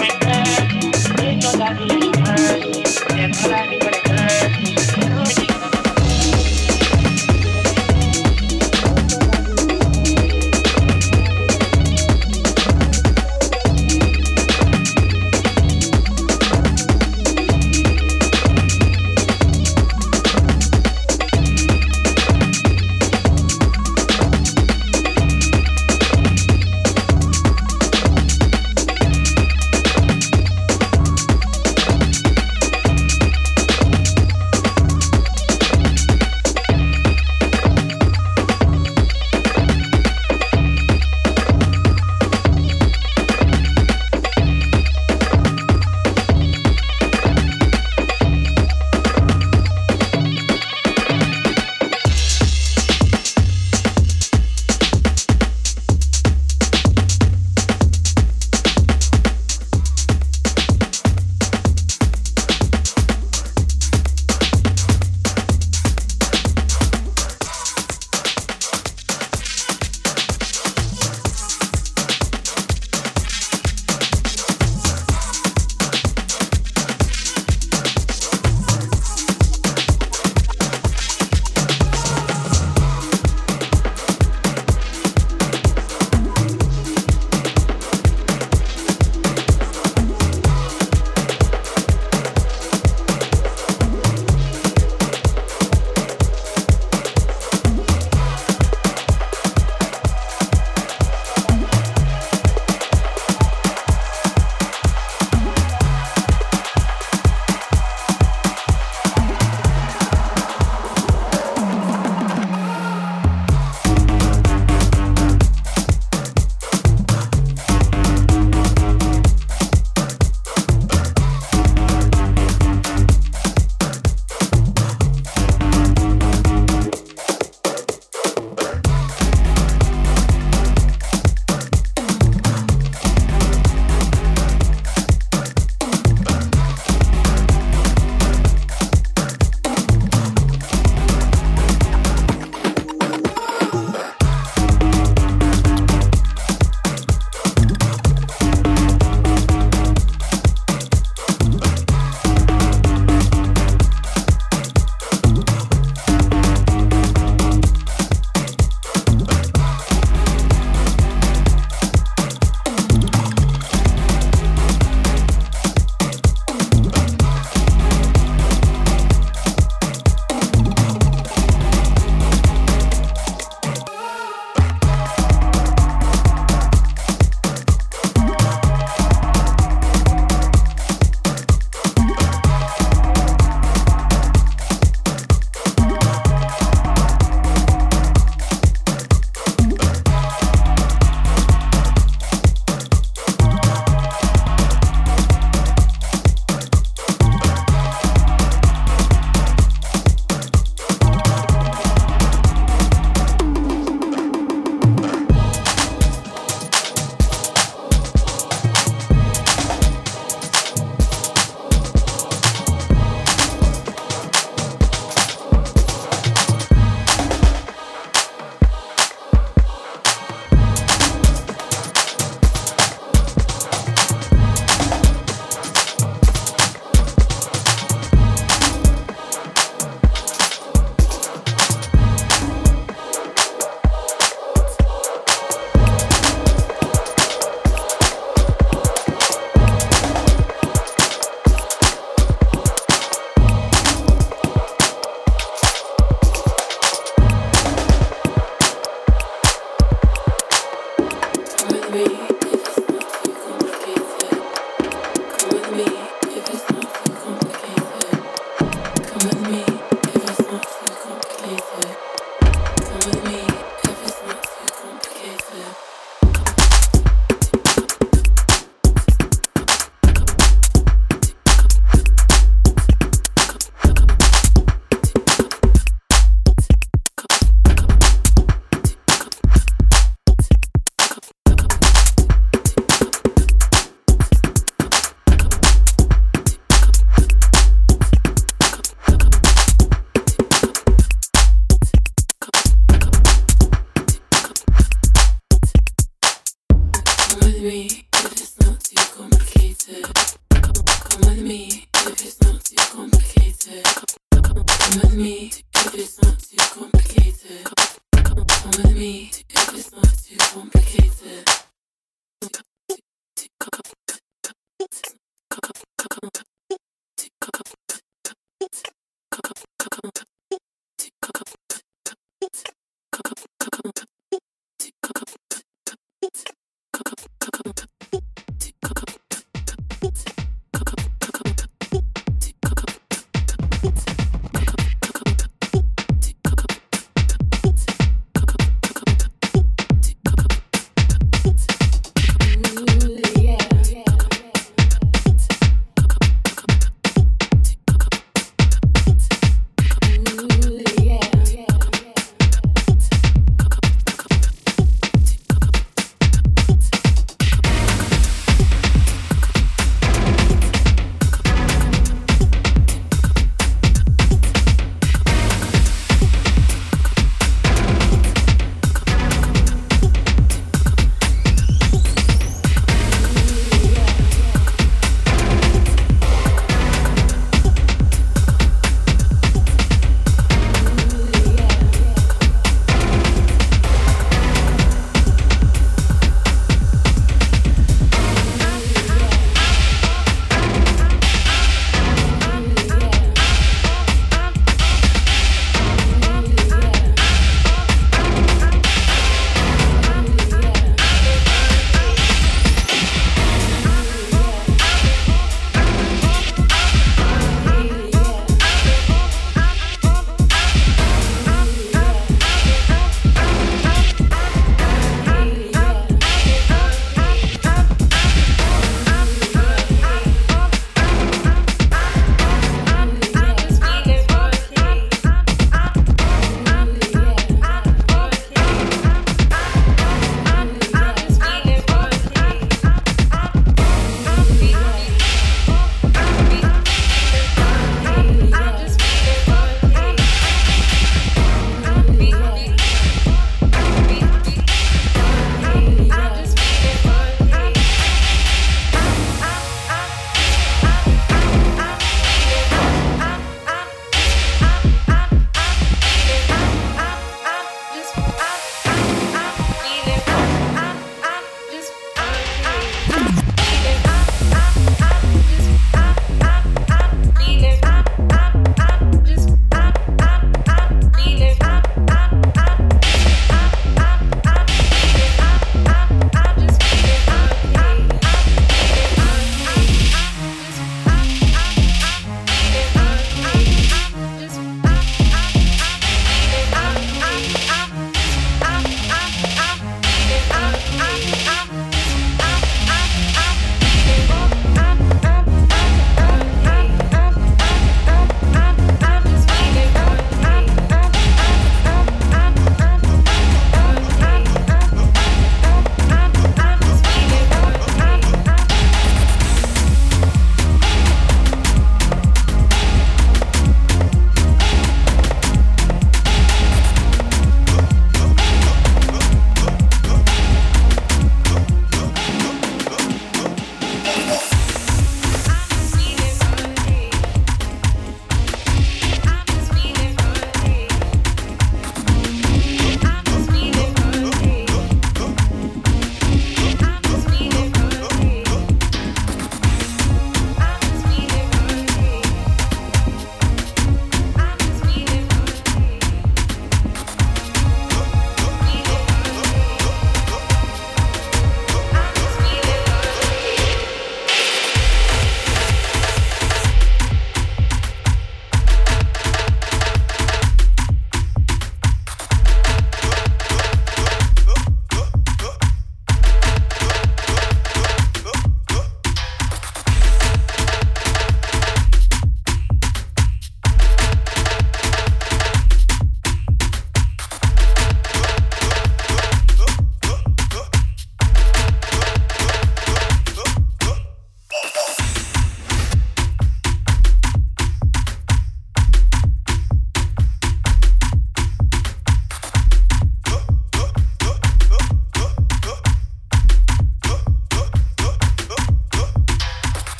A. Ain't no that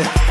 Yeah.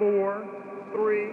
Four, three,